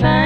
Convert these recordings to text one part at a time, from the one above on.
find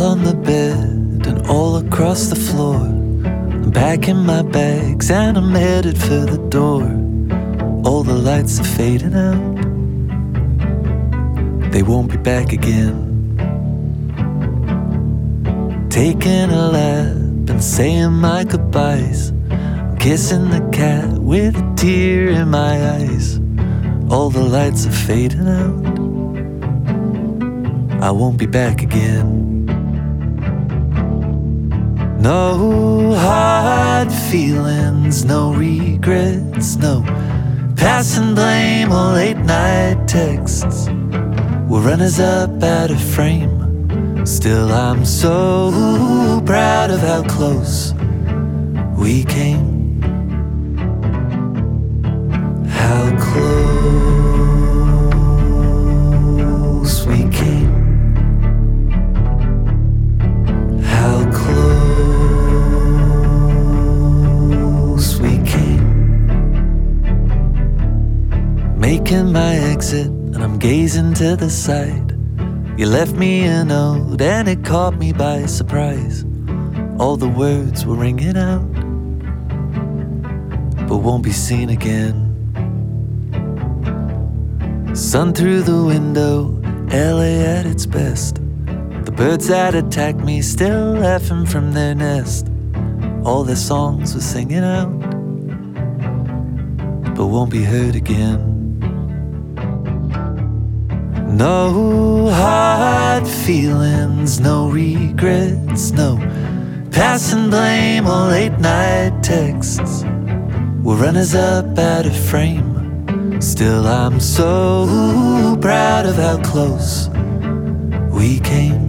on the bed and all across the floor. I'm packing my bags and I'm headed for the door. All the lights are fading out. They won't be back again. Taking a lap and saying my goodbyes. I'm kissing the cat with a tear in my eyes. All the lights are fading out. I won't be back again. No hard feelings, no regrets, no passing blame or late night texts. We're runners up out of frame. Still, I'm so proud of how close we came. Making my exit, and I'm gazing to the side. You left me a note, and it caught me by surprise. All the words were ringing out, but won't be seen again. Sun through the window, LA at its best. The birds that attacked me still laughing from their nest. All their songs were singing out, but won't be heard again. No hard feelings, no regrets, no passing blame or late night texts. We're runners up out of frame. Still, I'm so proud of how close we came.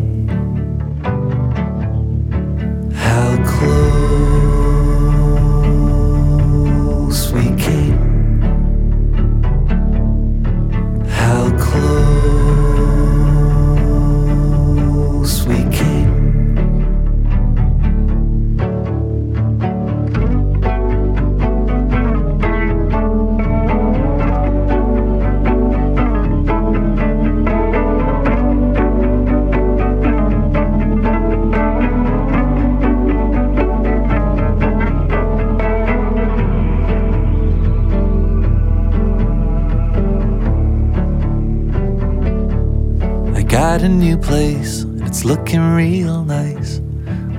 Got a new place, and it's looking real nice.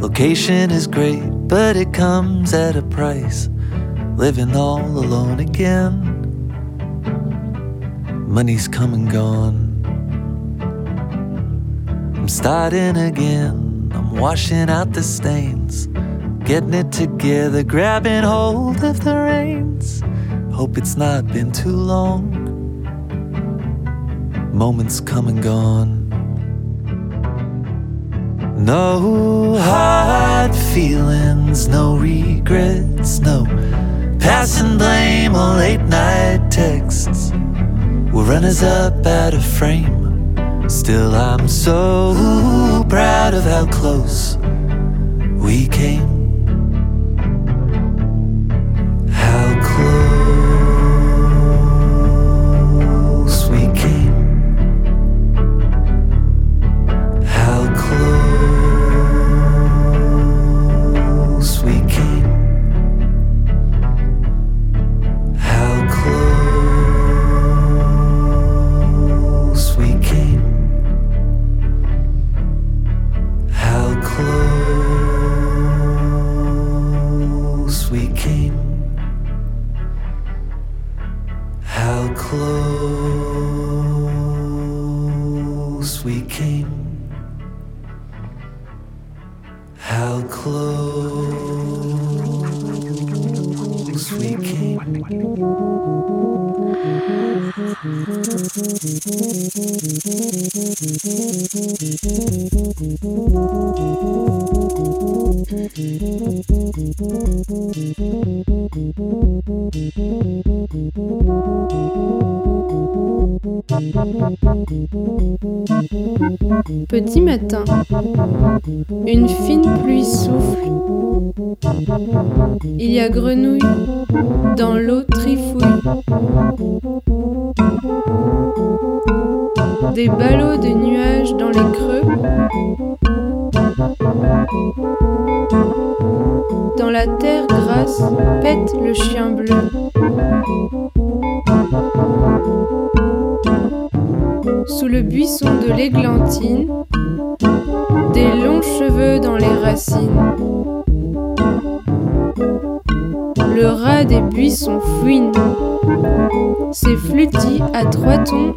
Location is great, but it comes at a price. Living all alone again. Money's come and gone. I'm starting again. I'm washing out the stains. Getting it together, grabbing hold of the reins. Hope it's not been too long moments come and gone. No hard feelings, no regrets, no passing blame or late night texts. We're runners up out of frame. Still, I'm so proud of how close we came. How close we came. How close we came. Une fine pluie souffle. Il y a grenouille dans l'eau trifouille. Des ballots de nuages dans les creux. Dans la terre grasse pète le chien bleu. Sous le buisson de l'églantine, des buissons fouine, ses flûtis à trois tons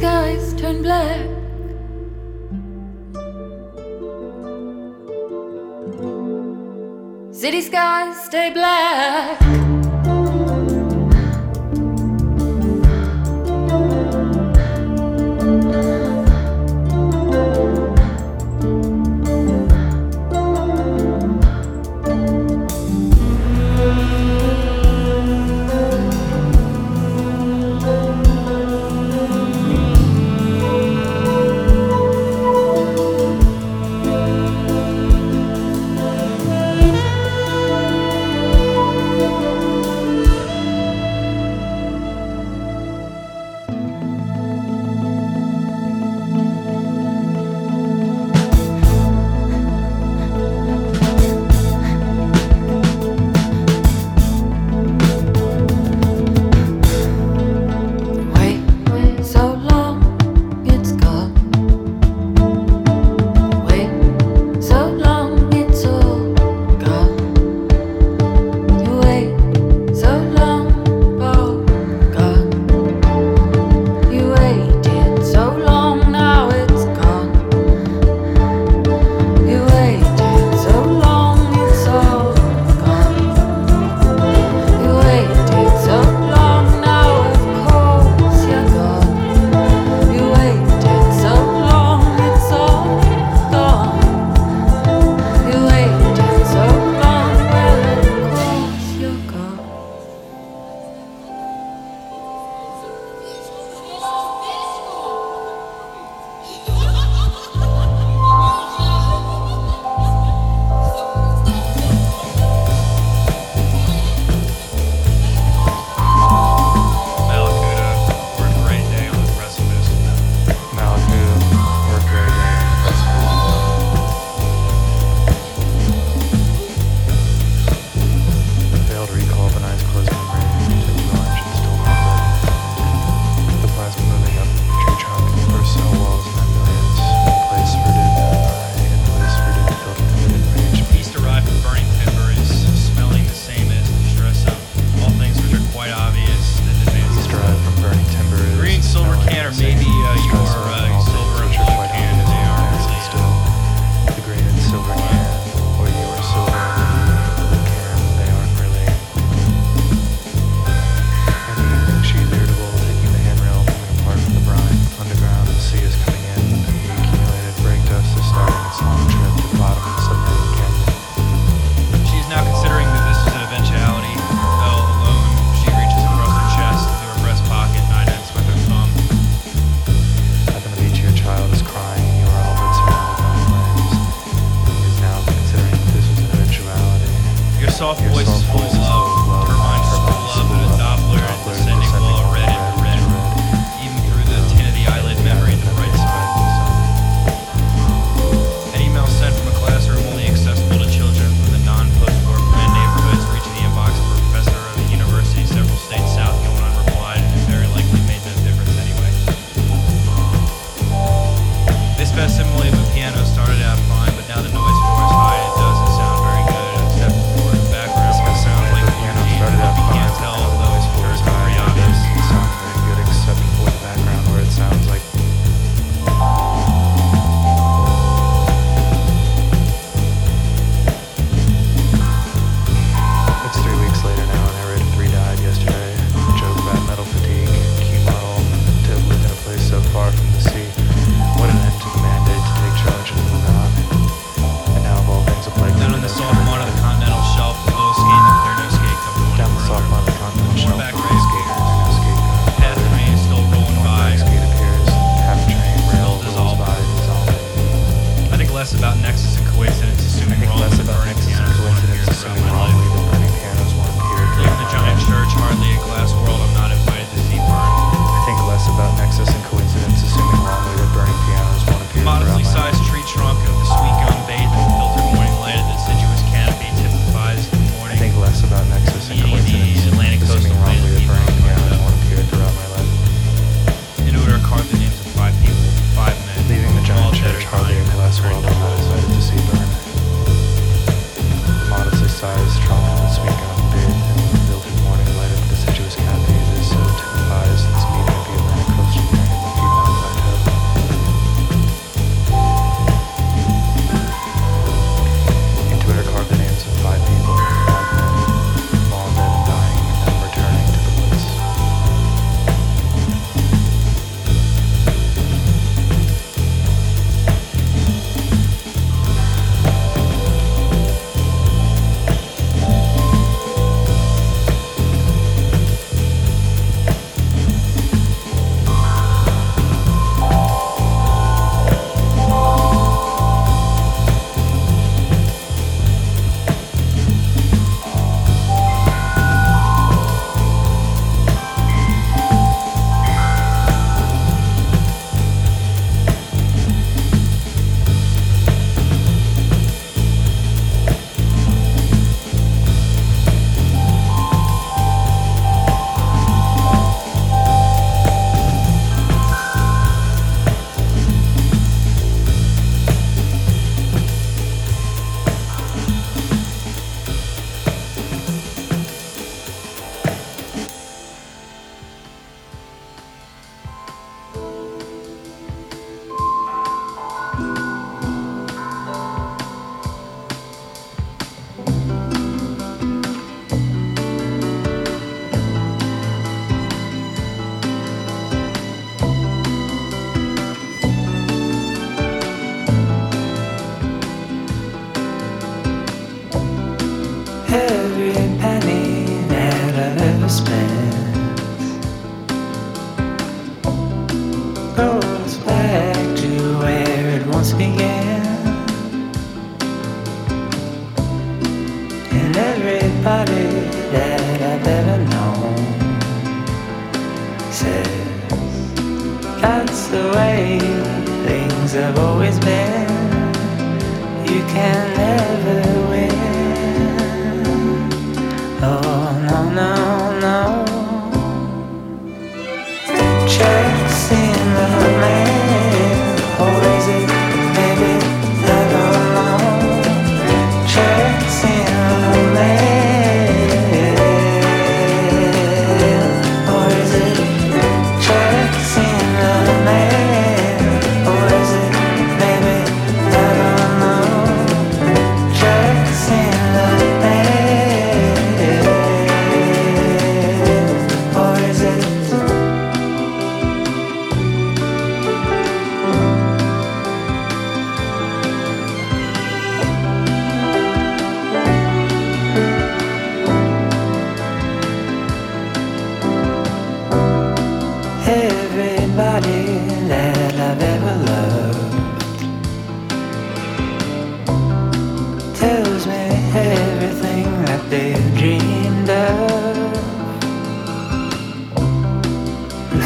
skies turn black. City skies stay black.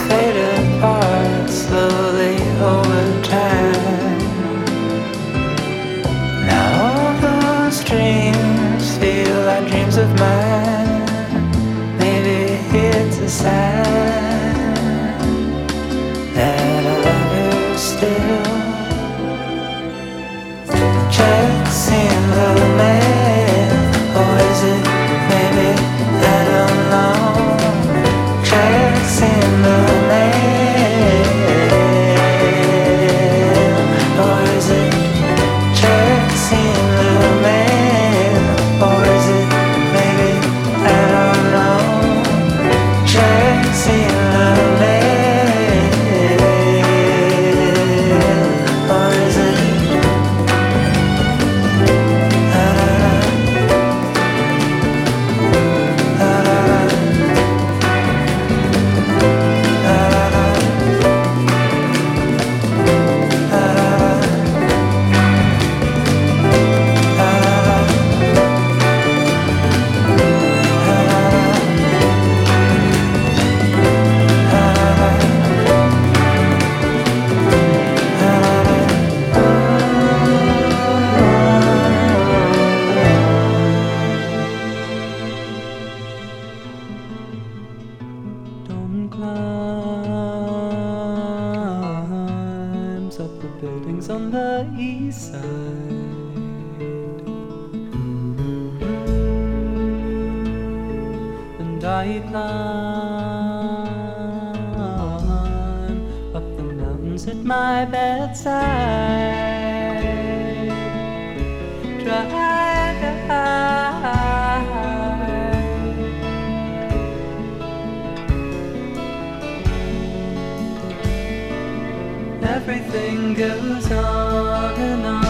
We Everything goes on and on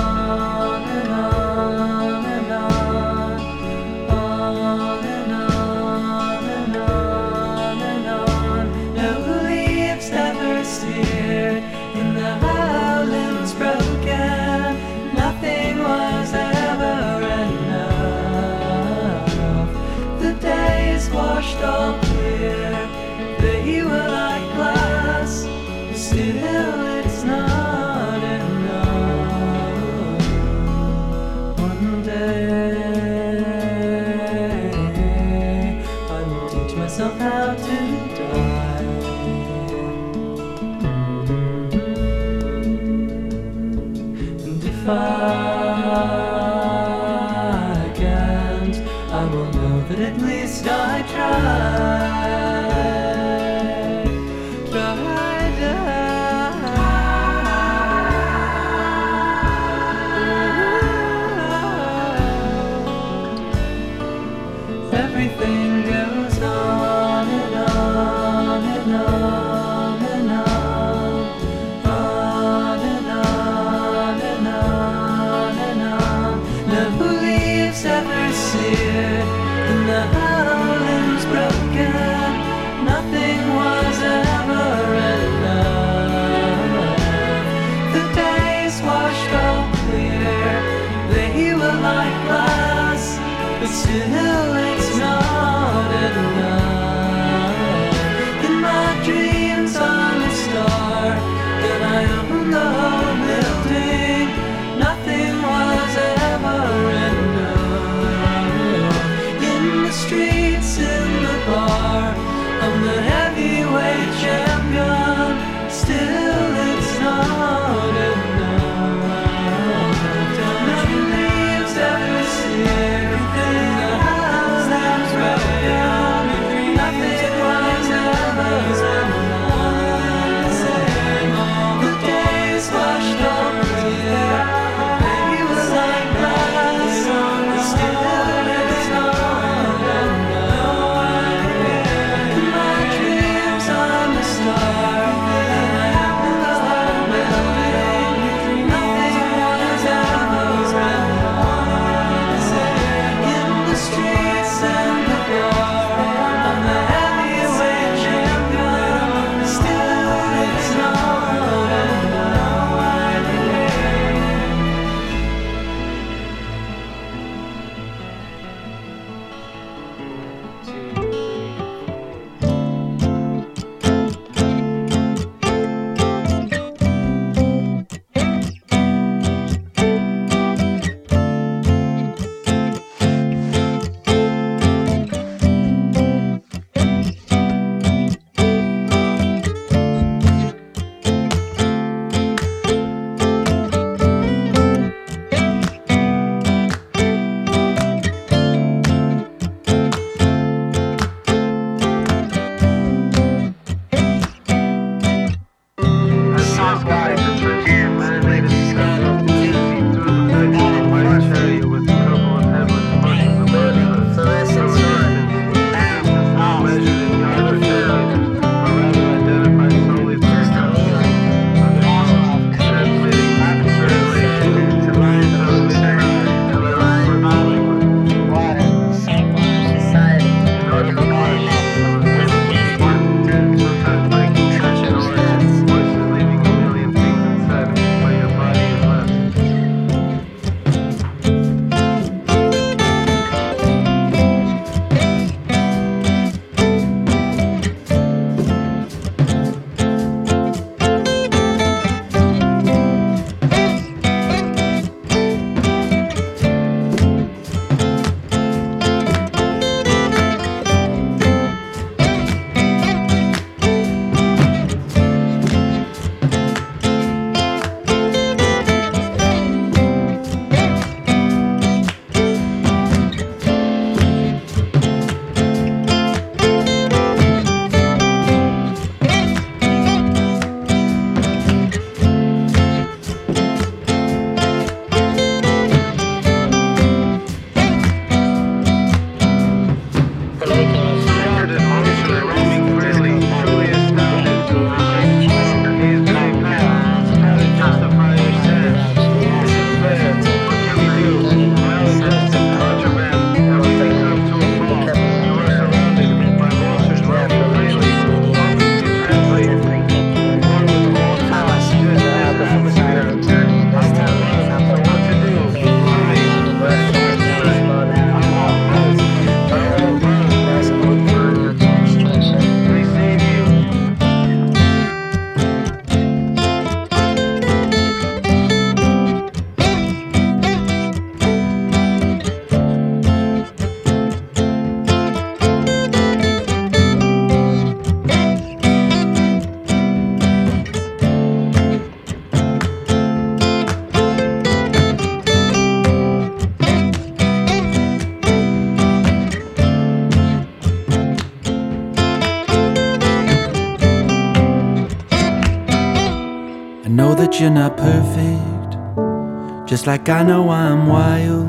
you're not perfect, just like I know I'm wild.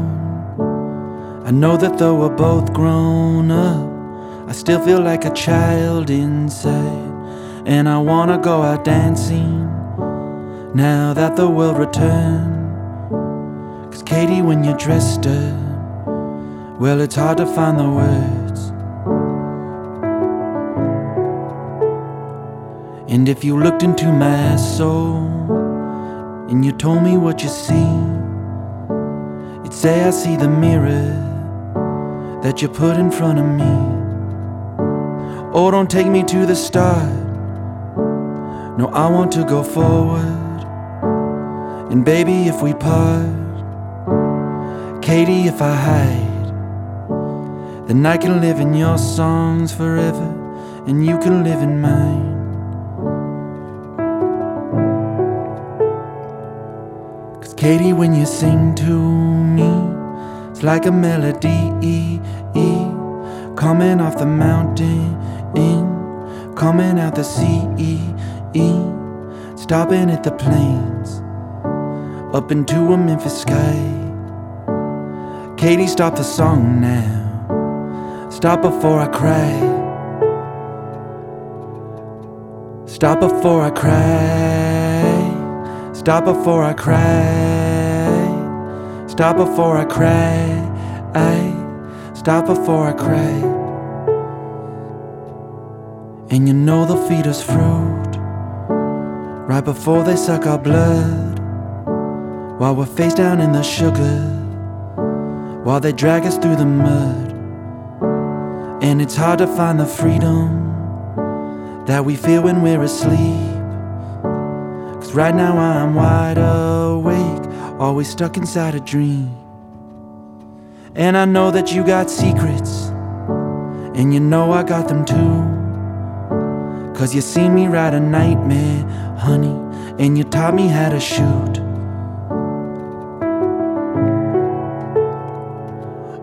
I know that though we're both grown up, I still feel like a child inside. And I wanna go out dancing now that the world returned. Cause Katie, when you're dressed up, well, it's hard to find the words. And if you looked into my soul and you told me what you see, you'd say I see the mirror that you put in front of me. Oh, don't take me to the start. No, I want to go forward. And baby, if we part, Katie, if I hide, then I can live in your songs forever, and you can live in mine. Katie, when you sing to me, it's like a melody coming off the mountain, in, coming out the sea, stopping at the plains, up into a Memphis sky. Katie, stop the song now. Stop before I cry. Stop before I cry. Stop before I cry. Stop before I cry. I stop before I cry. And you know they'll feed us fruit right before they suck our blood while we're face down in the sugar while they drag us through the mud. And it's hard to find the freedom that we feel when we're asleep. Cause right now I'm wide awake, always stuck inside a dream. And I know that you got secrets, and you know I got them too. Cause you seen me ride a nightmare, honey, and you taught me how to shoot.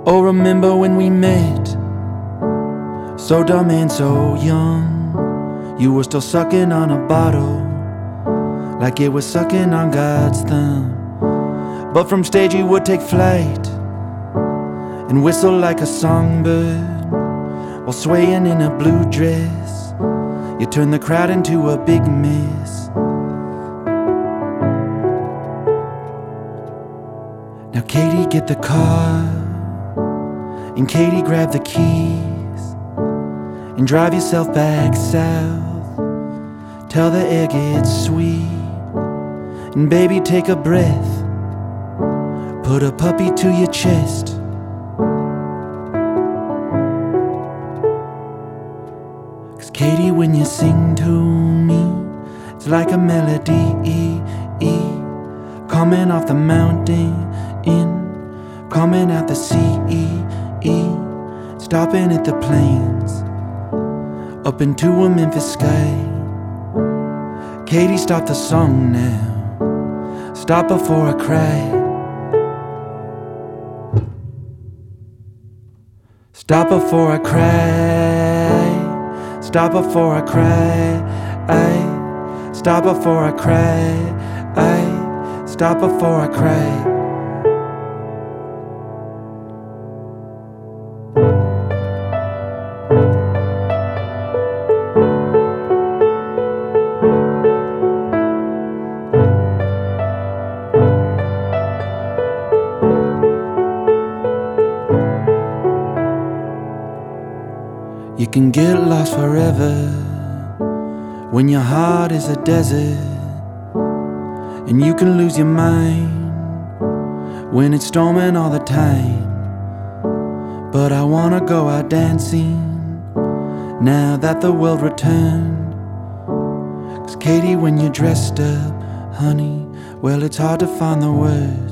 Oh, remember when we met? So dumb and so young. You were still sucking on a bottle, like it was sucking on God's thumb. But from stage, you would take flight and whistle like a songbird while swaying in a blue dress. You turn the crowd into a big mess. Now, Katie, get the car. And Katie, grab the keys and drive yourself back south. Till the air gets sweet. And baby, take a breath. Put a puppy to your chest. Cause Katie, when you sing to me, it's like a melody E, E. coming off the mountain, in, coming out the sea stopping at the plains, up into a Memphis sky. Katie, stop the song now. Stop before I cry. Stop before I cry. Stop before I cry. I stop before I cry. I stop before I cry. Is a desert, and you can lose your mind when it's storming all the time. But I wanna go out dancing now that the world returned. Cause Katie, when you're dressed up, honey, well, it's hard to find the words.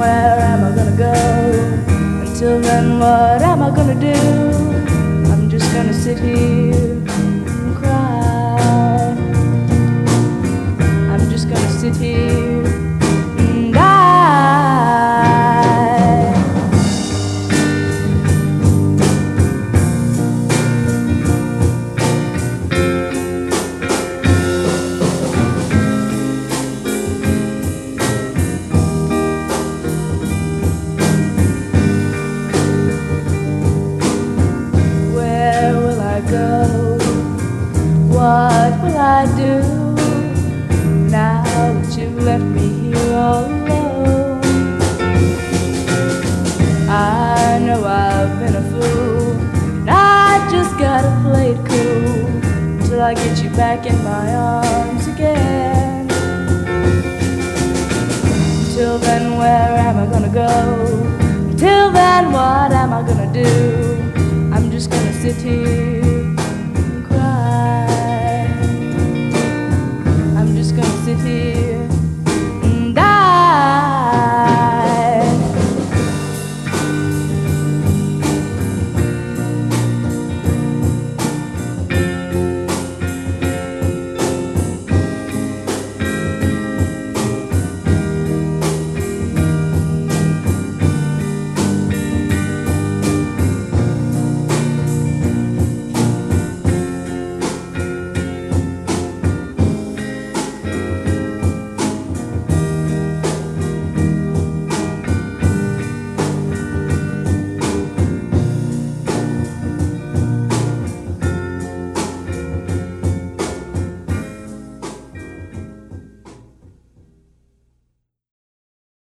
Where am I gonna go? Until then, what am I gonna do? I'm just gonna sit here and cry. I'm just gonna sit here back in my arms again. Till then, where am I gonna go? Till then, what am I gonna do? I'm just gonna sit here